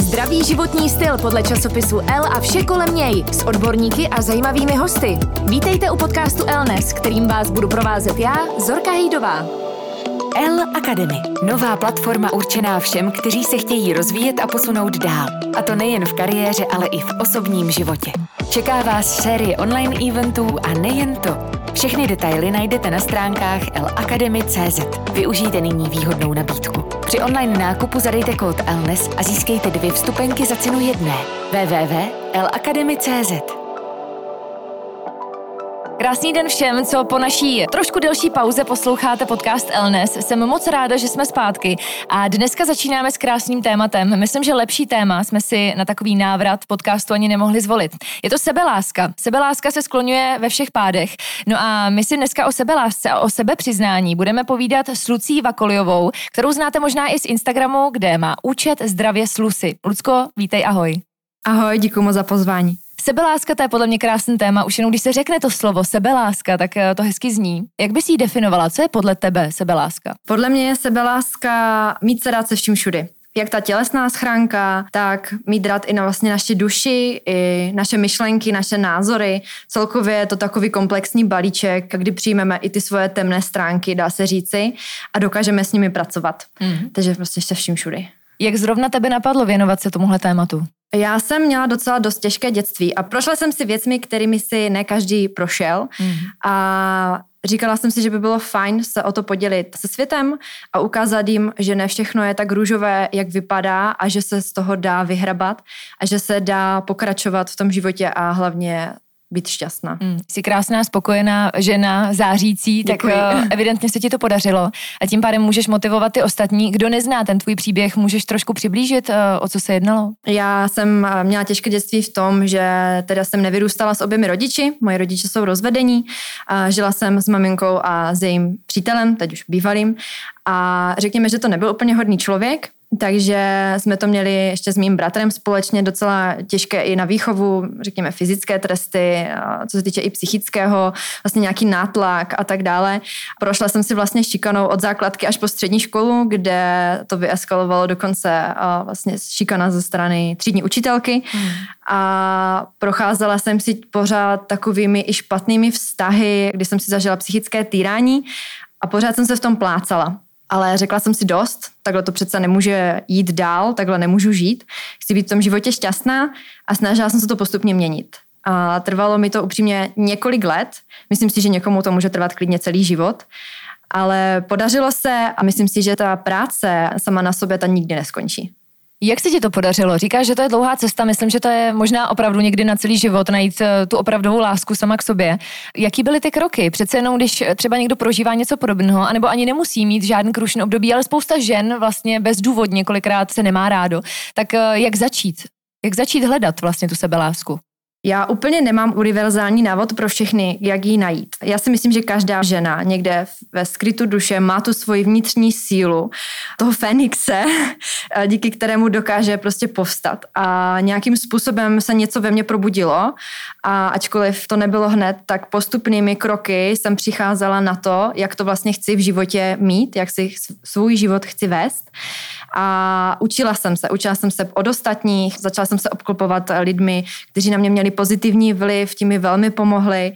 Zdravý životní styl podle časopisu L a vše kolem něj s odborníky a zajímavými hosty. Vítejte u podcastu Elnes, kterým vás budu provázet já, Zorka Hejdová. L Academy. Nová platforma určená všem, kteří se chtějí rozvíjet a posunout dál. A to nejen v kariéře, ale i v osobním životě. Čeká vás série online eventů a nejen to. Všechny detaily najdete na stránkách lacademy.cz. Využijte nyní výhodnou nabídku. Při online nákupu zadejte kód ELNES a získejte dvě vstupenky za cenu jedné. www.lacademy.cz Krásný den všem, co po naší trošku delší pauze posloucháte podcast Elnes. Jsem moc ráda, že jsme zpátky a dneska začínáme s krásným tématem. Myslím, že lepší téma jsme si na takový návrat podcastu ani nemohli zvolit. Je to sebeláska. Sebeláska se skloňuje ve všech pádech. No a my si dneska o sebelásce a o sebepřiznání budeme povídat s Lucí Vakoliovou, kterou znáte možná i z Instagramu, kde má účet Zdravě s Lucy. Lucko, vítej, ahoj. Ahoj, děkuji za pozvání. Sebeláska, to je podle mě krásný téma. Už jenom když se řekne to slovo sebeláska, tak eh, to hezky zní. Jak bys ji definovala? Co je podle tebe sebeláska? Podle mě je sebeláska mít se rád se vším všudy jak ta tělesná schránka, tak mít rád i na vlastně naše duši, i naše myšlenky, naše názory. Celkově je to takový komplexní balíček, kdy přijmeme i ty svoje temné stránky, dá se říci, a dokážeme s nimi pracovat. Mm. Takže prostě se vším všudy. Jak zrovna tebe napadlo věnovat se tomuhle tématu? Já jsem měla docela dost těžké dětství a prošla jsem si věcmi, kterými si ne každý prošel mm. a říkala jsem si, že by bylo fajn se o to podělit se světem a ukázat jim, že ne všechno je tak růžové, jak vypadá a že se z toho dá vyhrabat a že se dá pokračovat v tom životě a hlavně být šťastná. Mm, jsi krásná, spokojená žena, zářící, Děkuji. tak uh, evidentně se ti to podařilo a tím pádem můžeš motivovat ty ostatní. Kdo nezná ten tvůj příběh, můžeš trošku přiblížit, uh, o co se jednalo? Já jsem uh, měla těžké dětství v tom, že teda jsem nevyrůstala s oběmi rodiči, moji rodiče jsou rozvedení, uh, žila jsem s maminkou a s jejím přítelem, teď už bývalým a řekněme, že to nebyl úplně hodný člověk, takže jsme to měli ještě s mým bratrem společně docela těžké i na výchovu, řekněme fyzické tresty, co se týče i psychického, vlastně nějaký nátlak a tak dále. Prošla jsem si vlastně šikanou od základky až po střední školu, kde to vyeskalovalo dokonce vlastně šikana ze strany třídní učitelky hmm. a procházela jsem si pořád takovými i špatnými vztahy, kdy jsem si zažila psychické týrání a pořád jsem se v tom plácala ale řekla jsem si dost, takhle to přece nemůže jít dál, takhle nemůžu žít. Chci být v tom životě šťastná a snažila jsem se to postupně měnit. A trvalo mi to upřímně několik let. Myslím si, že někomu to může trvat klidně celý život. Ale podařilo se a myslím si, že ta práce sama na sobě ta nikdy neskončí. Jak se ti to podařilo? Říkáš, že to je dlouhá cesta, myslím, že to je možná opravdu někdy na celý život najít eh, tu opravdovou lásku sama k sobě. Jaký byly ty kroky? Přece jenom, když třeba někdo prožívá něco podobného, anebo ani nemusí mít žádný krušný období, ale spousta žen vlastně bezdůvodně kolikrát se nemá rádo. Tak eh, jak začít? Jak začít hledat vlastně tu sebelásku? Já úplně nemám univerzální návod pro všechny, jak ji najít. Já si myslím, že každá žena někde ve skrytu duše má tu svoji vnitřní sílu, toho Fenixe, díky kterému dokáže prostě povstat. A nějakým způsobem se něco ve mně probudilo a ačkoliv to nebylo hned, tak postupnými kroky jsem přicházela na to, jak to vlastně chci v životě mít, jak si svůj život chci vést. A učila jsem se, učila jsem se od ostatních, začala jsem se obklopovat lidmi, kteří na mě měli pozitivní vliv, tím mi velmi pomohli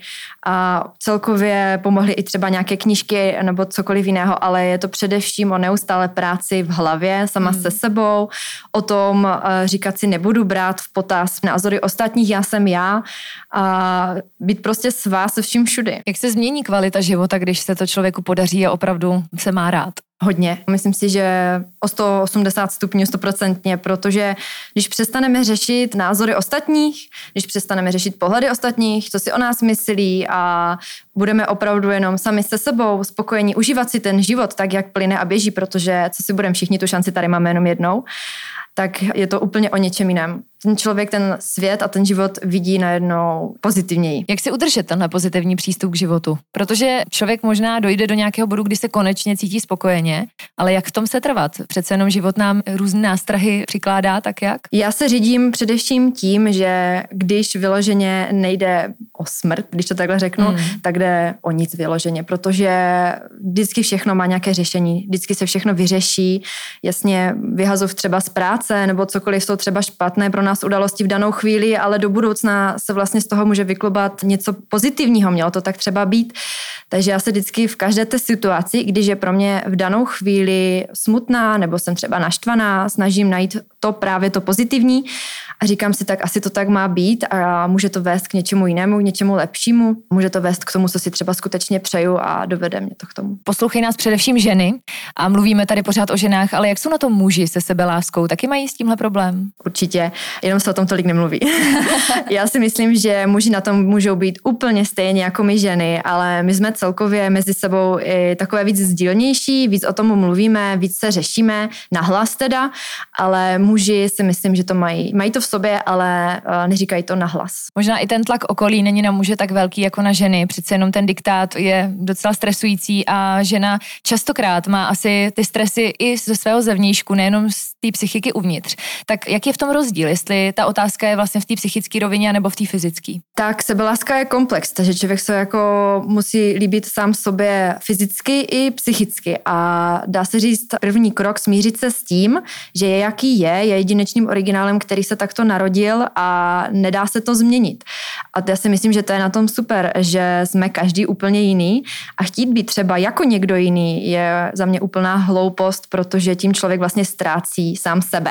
a celkově pomohly i třeba nějaké knížky nebo cokoliv jiného, ale je to především o neustále práci v hlavě, sama hmm. se sebou, o tom eh, říkat si nebudu brát v potaz názory ostatních, já jsem já a být prostě svá se vším všudy. Jak se změní kvalita života, když se to člověku podaří a opravdu se má rád? Hodně. Myslím si, že o 180 stupňů, stoprocentně, protože když přestaneme řešit názory ostatních, když přestaneme řešit pohledy ostatních, co si o nás myslí a budeme opravdu jenom sami se sebou spokojení užívat si ten život tak, jak plyne a běží, protože co si budeme všichni, tu šanci tady máme jenom jednou, tak je to úplně o něčem jiném. Ten člověk ten svět a ten život vidí najednou pozitivněji. Jak si udržet tenhle pozitivní přístup k životu? Protože člověk možná dojde do nějakého bodu, kdy se konečně cítí spokojeně, ale jak v tom se trvat? Přece jenom život nám různé nástrahy přikládá, tak jak? Já se řídím především tím, že když vyloženě nejde o smrt, když to takhle řeknu, hmm. tak jde o nic vyloženě, protože vždycky všechno má nějaké řešení, vždycky se všechno vyřeší, jasně vyhazov třeba z práce nebo cokoliv jsou třeba špatné pro nás události v danou chvíli, ale do budoucna se vlastně z toho může vyklubat něco pozitivního, mělo to tak třeba být. Takže já se vždycky v každé té situaci, když je pro mě v danou chvíli smutná nebo jsem třeba naštvaná, snažím najít to právě to pozitivní a říkám si, tak asi to tak má být a může to vést k něčemu jinému, k něčemu lepšímu, může to vést k tomu, co si třeba skutečně přeju a dovede mě to k tomu. Poslouchej nás především ženy a mluvíme tady pořád o ženách, ale jak jsou na tom muži se sebeláskou? Taky mají s tímhle problém? Určitě, jenom se o tom tolik nemluví. Já si myslím, že muži na tom můžou být úplně stejně jako my ženy, ale my jsme celkově mezi sebou i takové víc sdílnější, víc o tom mluvíme, víc se řešíme, nahlas teda, ale muži si myslím, že to mají, mají to v sobě, ale uh, neříkají to nahlas. Možná i ten tlak okolí není na muže tak velký jako na ženy, přece jenom ten diktát je docela stresující a žena častokrát má asi ty stresy i ze svého zevnějšku, nejenom z té psychiky uvnitř. Tak jak je v tom rozdíl, jestli ta otázka je vlastně v té psychické rovině nebo v té fyzické? Tak sebeláska je komplex, takže člověk se jako musí líbit sám sobě fyzicky i psychicky a dá se říct první krok smířit se s tím, že je jaký je, je jedinečným originálem, který se takto narodil a nedá se to změnit. A já si myslím, že to je na tom super, že jsme každý úplně jiný a chtít být třeba jako někdo jiný je za mě úplná hloupost, protože tím člověk vlastně ztrácí sám sebe.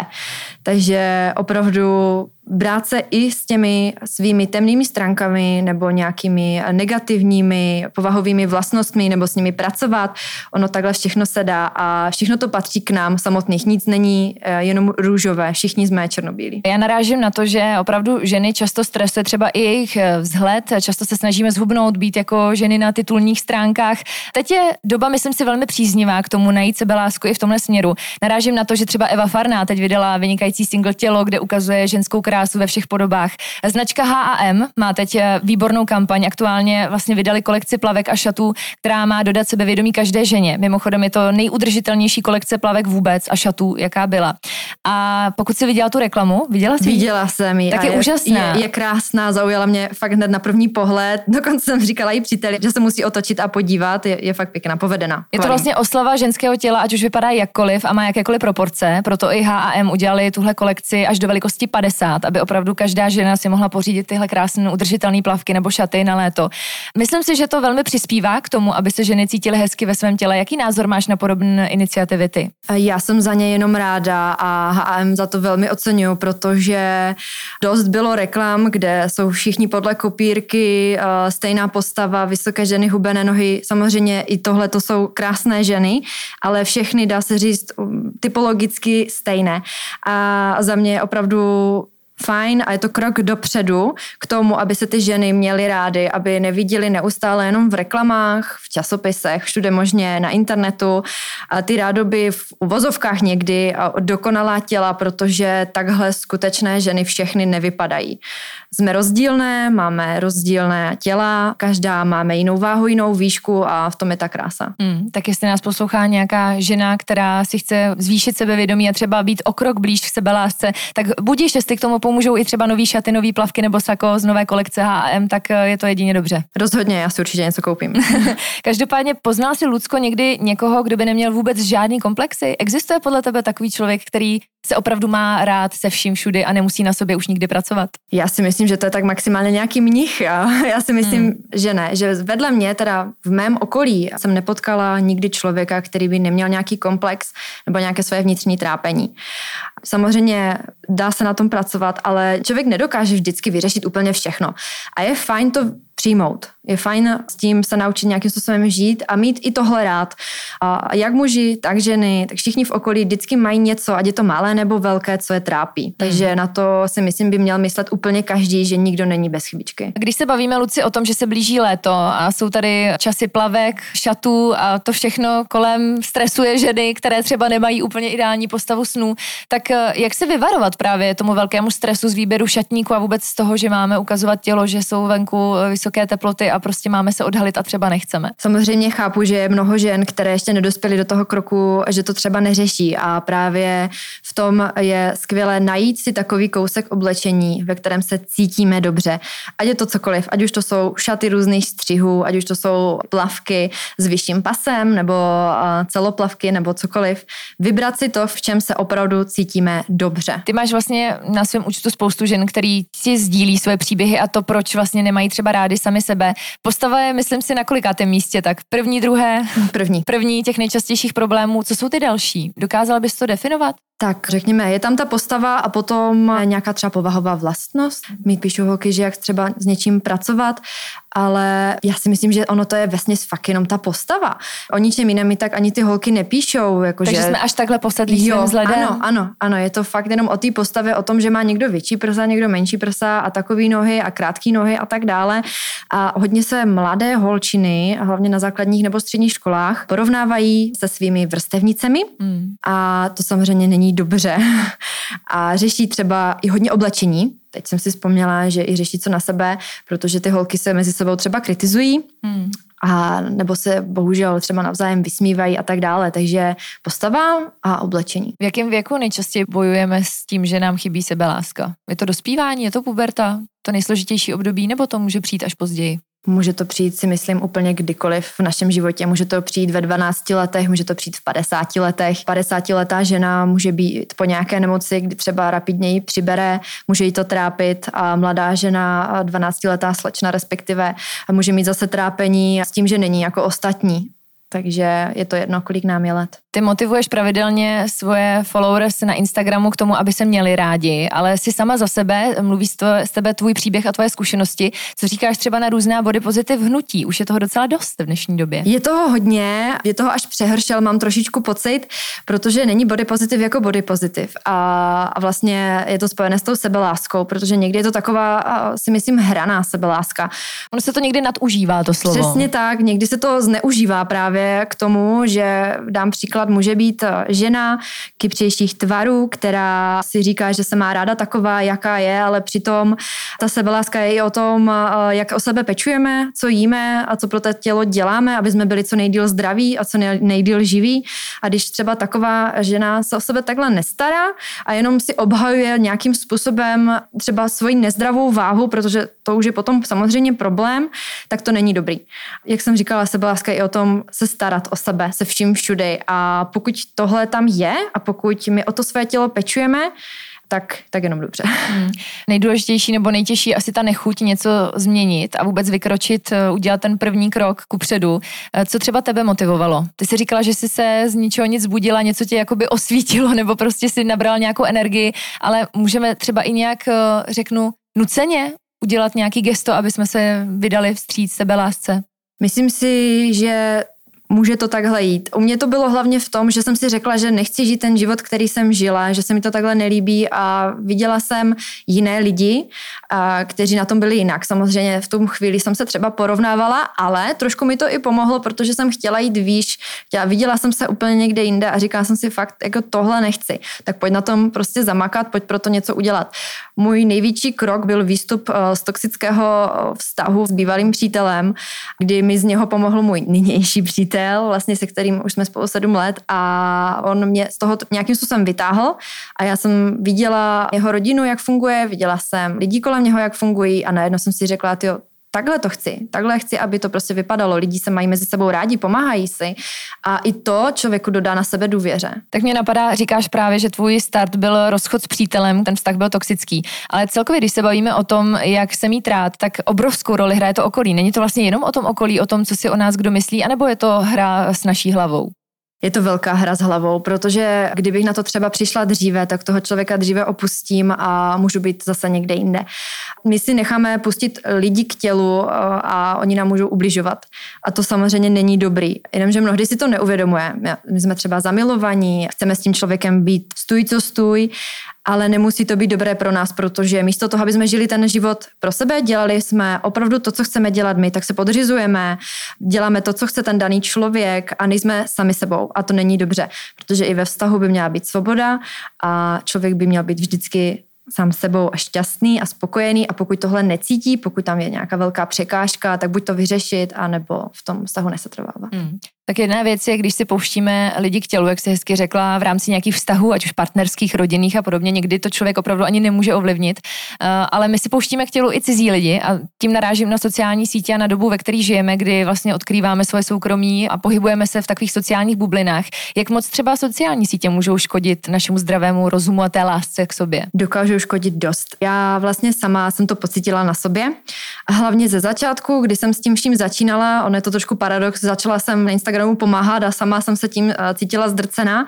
Takže opravdu brát se i s těmi svými temnými stránkami nebo nějakými negativními povahovými vlastnostmi nebo s nimi pracovat. Ono takhle všechno se dá a všechno to patří k nám samotných. Nic není eh, jenom růžové, všichni jsme černobílí. Já narážím na to, že opravdu ženy často stresuje třeba i jejich eh, vzhled, často se snažíme zhubnout, být jako ženy na titulních stránkách. Teď je doba, myslím si, velmi příznivá k tomu najít lásku i v tomhle směru. Narážím na to, že třeba Eva Farná teď vydala vynikající single Tělo, kde ukazuje ženskou krásu ve všech podobách. Značka H&M má teď eh, výbornou kampaň, aktuálně vlastně vydali kolekci plavek a šatů, která má dodat sebevědomí každé ženě. Mimochodem je to nejudržitelnější kolekce plavek vůbec a šatů, jaká byla. A pokud si viděla tu reklamu, viděla jsi? Viděla jsem ji. Tak je, je úžasná. Je, je krásná, zaujala mě fakt hned na první pohled. Dokonce jsem říkala i příteli, že se musí otočit a podívat. Je, je fakt pěkná, povedená. Je to vlastně oslava ženského těla, ať už vypadá jakkoliv a má jakékoliv proporce. Proto i H&M udělali tuhle kolekci až do velikosti 50, aby opravdu každá žena si mohla pořídit tyhle krásné udržitelné plavky nebo šaty na léto. Myslím si, že to velmi přispívá k tomu, aby se ženy cítily hezky ve svém těle. Jaký názor máš na podobné iniciativy ty? Já jsem za ně jenom ráda a H&M za to velmi oceňuju, protože dost bylo reklam, kde jsou všichni podle kopírky, eh, stejná postava, vysoké ženy, hubené nohy. Samozřejmě i tohle to jsou krásné ženy, ale všechny dá se říct typologicky stejné. A za mě je opravdu fajn a je to krok dopředu k tomu, aby se ty ženy měly rády, aby neviděly neustále jenom v reklamách, v časopisech, všude možně na internetu a ty rádoby v uvozovkách někdy a dokonalá těla, protože takhle skutečné ženy všechny nevypadají. Jsme rozdílné, máme rozdílné těla, každá máme jinou váhu, jinou výšku a v tom je ta krása. Hmm, tak jestli nás poslouchá nějaká žena, která si chce zvýšit sebevědomí a třeba být o krok blíž k sebelásce, tak budíš, jestli k tomu pomůžou i třeba nový šaty, nový plavky nebo sako z nové kolekce H&M, tak eh, je to jedině dobře. Rozhodně, já si určitě něco koupím. Každopádně poznal si Lucko někdy někoho, kdo by neměl vůbec žádný komplexy? Existuje podle tebe takový člověk, který se opravdu má rád se vším všudy a nemusí na sobě už nikdy pracovat? Já si myslím, že to je tak maximálně nějaký mnich. Já, já si myslím, hmm. že ne. Že vedle mě, teda v mém okolí, jsem nepotkala nikdy člověka, který by neměl nějaký komplex nebo nějaké své vnitřní trápení. Samozřejmě dá se na tom pracovat, ale člověk nedokáže vždycky vyřešit úplně všechno. A je fajn to přijmout. Je fajn s tím se naučit nějakým způsobem žít a mít i tohle rád. A jak muži, tak ženy, tak všichni v okolí vždycky mají něco, ať je to malé nebo velké, co je trápí. Hmm. Takže na to si myslím, by měl myslet úplně každý, že nikdo není bez chybičky. Když se bavíme, Luci, o tom, že se blíží léto a jsou tady časy plavek, šatů a to všechno kolem stresuje ženy, které třeba nemají úplně ideální postavu snů, tak eh, jak se vyvarovat právě tomu velkému stresu z výběru šatníku a vůbec z toho, že máme ukazovat tělo, že jsou venku vysoké teploty a prostě máme se odhalit a třeba nechceme. Samozřejmě chápu, že je mnoho žen, které ještě nedospěly do toho kroku, že to třeba neřeší a právě v tom je skvělé najít si takový kousek oblečení, ve kterém se cítíme dobře. Ať je to cokoliv, ať už to jsou šaty různých střihů, ať už to jsou plavky s vyšším pasem nebo celoplavky nebo cokoliv. Vybrat si to, v čem se opravdu cítíme dobře. Ty máš vlastně na svém účtu spoustu žen, který ti sdílí své příběhy a to, proč vlastně nemají třeba rády sami sebe. Postava je, myslím si, na kolikátém místě, tak první, druhé? První. První těch nejčastějších problémů. Co jsou ty další? Dokázala bys to definovat? Tak řekněme, je tam ta postava a potom nějaká třeba povahová vlastnost. Mít píšu holky, že jak třeba s něčím pracovat, ale já si myslím, že ono to je vesně fakt jenom ta postava. O ničem jiném mi tak ani ty holky nepíšou. Jako Takže že... jsme až takhle posedlí jo, vzhledem. Ano, ano, ano, je to fakt jenom o té postavě, o tom, že má někdo větší prsa, někdo menší prsa a takový nohy a krátké nohy a tak dále. A hodně se mladé holčiny, hlavně na základních nebo středních školách, porovnávají se svými vrstevnicemi hmm. a to samozřejmě není dobře a řeší třeba i hodně oblečení. Teď jsem si vzpomněla, že i řeší co na sebe, protože ty holky se mezi sebou třeba kritizují hmm. a nebo se bohužel třeba navzájem vysmívají a tak dále. Takže postava a oblečení. V jakém věku nejčastěji bojujeme s tím, že nám chybí sebeláska? Je to dospívání, je to puberta, to nejsložitější období, nebo to může přijít až později? Může to přijít si myslím úplně kdykoliv v našem životě. Může to přijít ve 12 letech, může to přijít v 50 letech. 50 letá žena může být po nějaké nemoci, kdy třeba rapidněji přibere, může jí to trápit a mladá žena, 12 letá slečna respektive, může mít zase trápení s tím, že není jako ostatní. Takže je to jedno, kolik nám je let. Ty motivuješ pravidelně svoje followers na Instagramu k tomu, aby se měli rádi, ale si sama za sebe, mluví z, tvoje, z tebe tvůj příběh a tvoje zkušenosti. Co říkáš třeba na různá body pozitiv hnutí? Už je toho docela dost v dnešní době. Je toho hodně, je toho až přehršel, mám trošičku pocit, protože není body pozitiv jako body pozitiv. A, a vlastně je to spojené s tou sebeláskou, protože někdy je to taková, si myslím, hraná sebeláska. Ono se to někdy nadužívá, to slovo. Přesně tak, někdy se to zneužívá právě k tomu, že dám příklad Příklad může být eh, žena kypřejších tvarů, která si říká, že se má ráda taková, jaká je, ale přitom ta sebeláska je i o tom, eh, jak o sebe pečujeme, co jíme a co pro to tělo děláme, aby jsme byli co nejdíl zdraví a co nejdíl živí. A když třeba taková žena se o sebe takhle nestará a jenom si obhajuje nějakým způsobem třeba svoji nezdravou váhu, protože to už je potom samozřejmě problém, tak to není dobrý. Jak jsem říkala, sebeláska je i o tom se starat o sebe, se vším všude a pokud tohle tam je a pokud my o to své tělo pečujeme, tak, tak jenom dobře. Hmm. Nejdůležitější nebo nejtěžší asi ta nechuť něco změnit a vůbec vykročit, eh, udělat ten první krok ku předu. Eh, co třeba tebe motivovalo? Ty jsi říkala, že jsi se z ničeho nic budila, něco tě jakoby osvítilo nebo prostě si nabral nějakou energii, ale můžeme třeba i nějak, eh, řeknu, nuceně udělat nějaký gesto, aby jsme se vydali vstříc sebe lásce? Myslím si, že může to takhle jít. U mě to bylo hlavně v tom, že jsem si řekla, že nechci žít ten život, který jsem žila, že se mi to takhle nelíbí a viděla jsem jiné lidi, kteří na tom byli jinak. Samozřejmě v tom chvíli jsem se třeba porovnávala, ale trošku mi to i pomohlo, protože jsem chtěla jít výš. Chtěla, viděla jsem se úplně někde jinde a říkala jsem si fakt, jako tohle nechci. Tak pojď na tom prostě zamakat, pojď pro to něco udělat. Můj největší krok byl výstup eh, z toxického eh, vztahu s bývalým přítelem, kdy mi z něho pomohl můj nynější přítel přítel, vlastně se kterým už jsme spolu sedm let a on mě z toho nějakým způsobem vytáhl a já jsem viděla jeho rodinu, jak funguje, viděla jsem lidi kolem něho, jak fungují a najednou jsem si řekla, tyjo, takhle to chci, takhle chci, aby to prostě vypadalo. Lidi se mají mezi sebou rádi, pomáhají si a i to člověku dodá na sebe důvěře. Tak mě napadá, říkáš právě, že tvůj start byl rozchod s přítelem, ten vztah byl toxický, ale celkově, když se bavíme o tom, jak se mít rád, tak obrovskou roli hraje to okolí. Není to vlastně jenom o tom okolí, o tom, co si o nás kdo myslí, anebo je to hra s naší hlavou? Je to velká hra s hlavou, protože kdybych na to třeba přišla dříve, tak toho člověka dříve opustím a můžu být zase někde jinde. My si necháme pustit lidi k tělu eh, a oni nám můžou ubližovat. A to samozřejmě není dobrý. Jenomže mnohdy si to neuvědomuje. My jsme třeba zamilovaní, chceme s tím člověkem být stůj co stůj ale nemusí to být dobré pro nás, protože místo toho, aby jsme žili ten život pro sebe, dělali jsme opravdu to, co chceme dělat my, tak se podřizujeme, děláme to, co chce ten daný člověk a nejsme sami sebou a to není dobře, protože i ve vztahu by měla být svoboda a člověk by měl být vždycky sám sebou a šťastný a spokojený a pokud tohle necítí, pokud tam je nějaká velká překážka, tak buď to vyřešit, anebo v tom vztahu nesetrvávat. Mm. Tak jedna věc je, když si pouštíme lidi k tělu, jak jsi hezky řekla, v rámci nějakých vztahů, ať už partnerských, rodinných a podobně, někdy to člověk opravdu ani nemůže ovlivnit, uh, ale my si pouštíme k tělu i cizí lidi a tím narážím na sociální sítě a na dobu, ve které žijeme, kdy vlastně odkrýváme svoje soukromí a pohybujeme se v takových sociálních bublinách. Jak moc třeba sociální sítě můžou škodit našemu zdravému rozumu a té lásce k sobě? Dokážou škodit dost. Já vlastně sama jsem to pocítila na sobě. A hlavně ze začátku, kdy jsem s tím vším začínala, ono je to trošku paradox, začala jsem na Instagramu Instagramu pomáhat a sama jsem se tím eh, cítila zdrcená,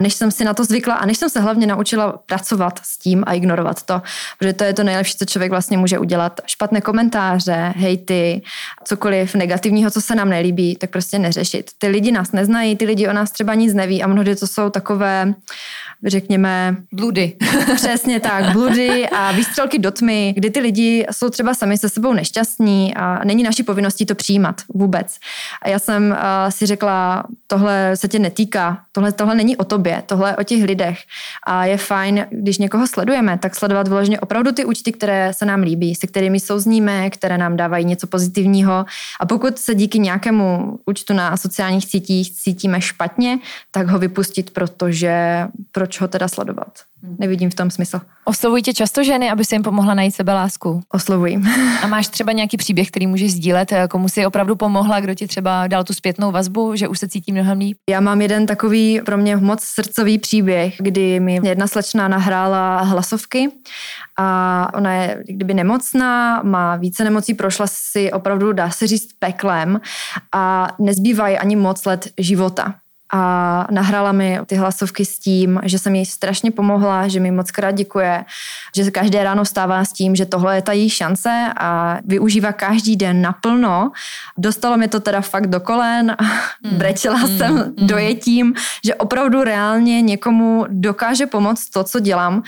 než jsem si na to zvykla a než jsem se hlavně naučila pracovat s tím a ignorovat to, protože to je to nejlepší, co člověk vlastně může udělat. Špatné komentáře, hejty, cokoliv negativního, co se nám nelíbí, tak prostě neřešit. Ty lidi nás neznají, ty lidi o nás třeba nic neví a mnohdy to jsou takové řekněme... Bludy. Přesně tak, bludy a výstřelky do tmy, kdy ty lidi jsou třeba sami se sebou nešťastní a není naší povinností to přijímat vůbec. A já jsem uh, si řekla, tohle se tě netýká, tohle, tohle není o tobě, tohle je o těch lidech. A je fajn, když někoho sledujeme, tak sledovat vyloženě opravdu ty účty, které se nám líbí, se kterými souzníme, které nám dávají něco pozitivního. A pokud se díky nějakému účtu na sociálních sítích cítíme špatně, tak ho vypustit, protože proč ho teda sledovat. Hmm. Nevidím v tom smysl. Oslovují tě často ženy, aby se jim pomohla najít sebe lásku? Oslovují. A máš třeba nějaký příběh, který můžeš sdílet, komu si opravdu pomohla, kdo ti třeba dal tu zpětnou vazbu, že už se cítí mnohem líp? Já mám jeden takový pro mě moc srdcový příběh, kdy mi jedna slečna nahrála hlasovky a ona je kdyby nemocná, má více nemocí, prošla si opravdu, dá se říct, peklem a nezbývají ani moc let života a nahrála mi ty hlasovky s tím, že jsem jí strašně pomohla, že mi moc krát děkuje, že se každé ráno stává s tím, že tohle je ta její šance a využívá každý den naplno. Dostalo mi to teda fakt do kolen a mm. brečela mm. jsem mm. dojetím, že opravdu reálně někomu dokáže pomoct to, co dělám,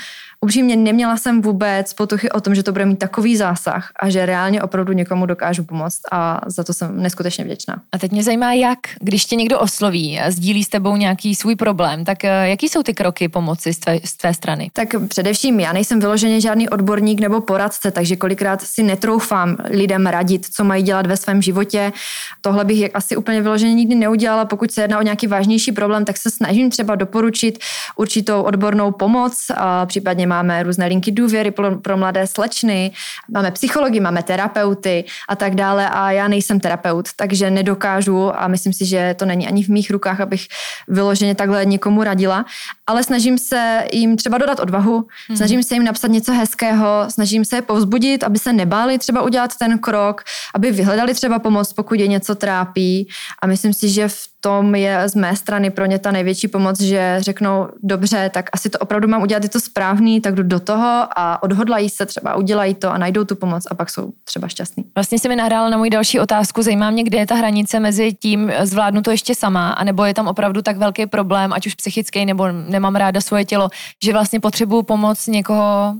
upřímně neměla jsem vůbec potuchy o tom, že to bude mít takový zásah a že reálně opravdu někomu dokážu pomoct a za to jsem neskutečně vděčná. A teď mě zajímá, jak, když tě někdo osloví a sdílí s tebou nějaký svůj problém, tak eh, jaký jsou ty kroky pomoci z tvé, z tvé strany? Tak především já nejsem vyloženě žádný odborník nebo poradce, takže kolikrát si netroufám lidem radit, co mají dělat ve svém životě. Tohle bych asi úplně vyloženě nikdy neudělala. Pokud se jedná o nějaký vážnější problém, tak se snažím třeba doporučit určitou odbornou pomoc, a případně máme různé linky důvěry pro, pro mladé slečny, máme psychologi, máme terapeuty a tak dále. A já nejsem terapeut, takže nedokážu a myslím si, že to není ani v mých rukách, abych vyloženě takhle někomu radila, ale snažím se jim třeba dodat odvahu, hmm. snažím se jim napsat něco hezkého, snažím se je povzbudit, aby se nebáli třeba udělat ten krok, aby vyhledali třeba pomoc, pokud je něco trápí. A myslím si, že v tom je z mé strany pro ně ta největší pomoc, že řeknou, dobře, tak asi to opravdu mám udělat, je to správný, tak jdu do toho a odhodlají se třeba, udělají to a najdou tu pomoc a pak jsou třeba šťastní. Vlastně se mi nahrála na můj další otázku, zajímá mě, kde je ta hranice mezi tím, zvládnu to ještě sama, anebo je tam opravdu tak velký problém, ať už psychický, nebo nemám ráda svoje tělo, že vlastně potřebuju pomoc někoho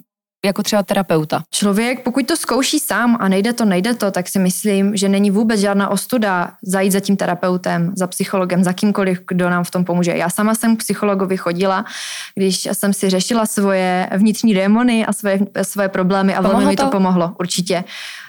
jako třeba terapeuta. Člověk, pokud to zkouší sám a nejde to, nejde to, tak si myslím, že není vůbec žádná ostuda zajít za tím terapeutem, za psychologem, za kýmkoliv, kdo nám v tom pomůže. Já sama jsem k psychologovi chodila, když jsem si řešila svoje vnitřní démony a svoje, svoje problémy a pomohlo velmi mi to pomohlo, určitě.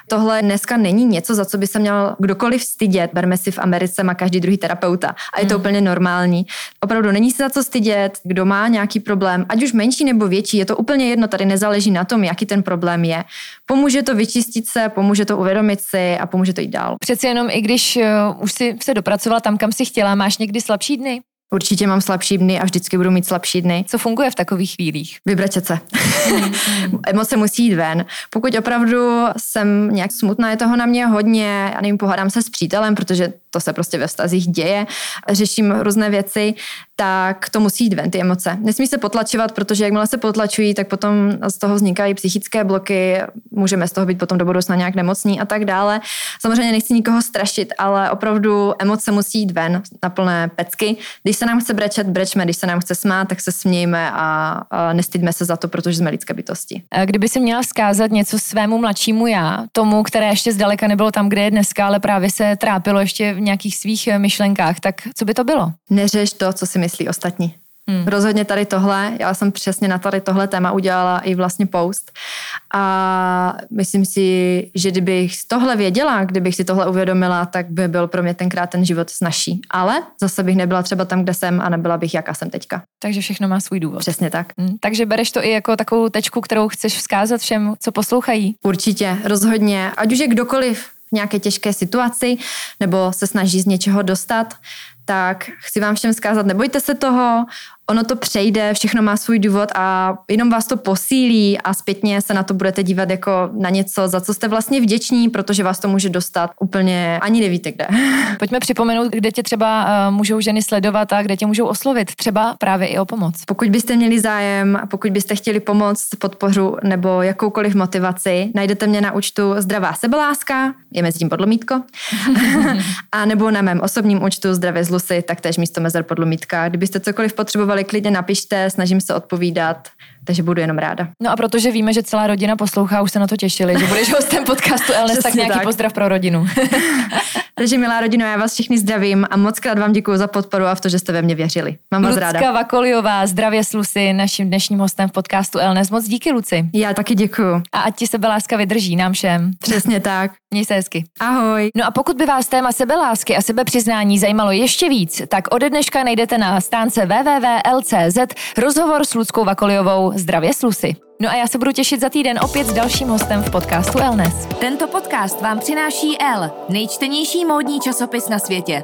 Tohle dneska není něco, za co by se měl kdokoliv stydět. Berme si v Americe má každý druhý terapeuta a je to hmm. úplně normální. Opravdu není se za co stydět, kdo má nějaký problém, ať už menší nebo větší, je to úplně jedno, tady nezáleží na tom, jaký ten problém je. Pomůže to vyčistit se, pomůže to uvědomit si a pomůže to jít dál. Přeci jenom i když uh, už si se dopracovala tam, kam si chtěla, máš někdy slabší dny? Určitě mám slabší dny a vždycky budu mít slabší dny. Co funguje v takových chvílích? Vybrečet se. Emoce musí jít ven. Pokud opravdu jsem nějak smutná, je toho na mě hodně, já nevím, pohádám se s přítelem, protože to se prostě ve vztazích děje, řeším různé věci, tak to musí jít ven, ty emoce. Nesmí se potlačovat, protože jakmile se potlačují, tak potom z toho vznikají psychické bloky, můžeme z toho být potom do budoucna nějak nemocní a tak dále. Samozřejmě nechci nikoho strašit, ale opravdu emoce musí jít ven na plné pecky. Když se nám chce brečet, brečme, když se nám chce smát, tak se smějme a, nestydme se za to, protože jsme lidské bytosti. Kdyby si měla vzkázat něco svému mladšímu já, tomu, které ještě zdaleka nebylo tam, kde je dneska, ale právě se trápilo ještě v nějakých svých myšlenkách, tak co by to bylo? Neřeš to, co si myslí ostatní. Hmm. Rozhodně tady tohle, já jsem přesně na tady tohle téma udělala i vlastně post a myslím si, že kdybych tohle věděla, kdybych si tohle uvědomila, tak by byl pro mě tenkrát ten život snažší. Ale zase bych nebyla třeba tam, kde jsem a nebyla bych, jaká jsem teďka. Takže všechno má svůj důvod. Přesně tak. Hmm. Takže bereš to i jako takovou tečku, kterou chceš vzkázat všem, co poslouchají? Určitě, rozhodně. Ať už je kdokoliv v nějaké těžké situaci nebo se snaží z něčeho dostat, tak chci vám všem zkázat, nebojte se toho, ono to přejde, všechno má svůj důvod a jenom vás to posílí a zpětně se na to budete dívat jako na něco, za co jste vlastně vděční, protože vás to může dostat úplně ani nevíte kde. Pojďme připomenout, kde tě třeba uh, můžou ženy sledovat a kde tě můžou oslovit, třeba právě i o pomoc. Pokud byste měli zájem a pokud byste chtěli pomoct, podporu nebo jakoukoliv motivaci, najdete mě na účtu Zdravá sebeláska, je mezi tím podlomítko, a nebo na mém osobním účtu Zdravě z Lusy, taktéž místo mezer podlomítka. Kdybyste cokoliv potřebovali, klidně napište, snažím se odpovídat, takže budu jenom ráda. No a protože víme, že celá rodina poslouchá, už se na to těšili, že budeš hostem podcastu Elnes, tak nějaký tak. pozdrav pro rodinu. takže milá rodina, já vás všichni zdravím a moc krát vám děkuji za podporu a v to, že jste ve mě věřili. Mám vás ráda. Lucka Vakoliová, zdravě s Lucy, naším dnešním hostem v podcastu Elnes. Moc díky, Luci. Já taky děkuji. A ať ti sebeláska vydrží nám všem. Přesně tak. Měj se hezky. Ahoj. No a pokud by vás téma sebelásky a sebepřiznání zajímalo ještě víc, tak ode dneška najdete na stránce www.l.cz rozhovor s Luckou Vakoliovou Zdravě s Lucy. No a já se budu těšit za týden opět s dalším hostem v podcastu Elnes. Tento podcast vám přináší L, nejčtenější módní časopis na světě.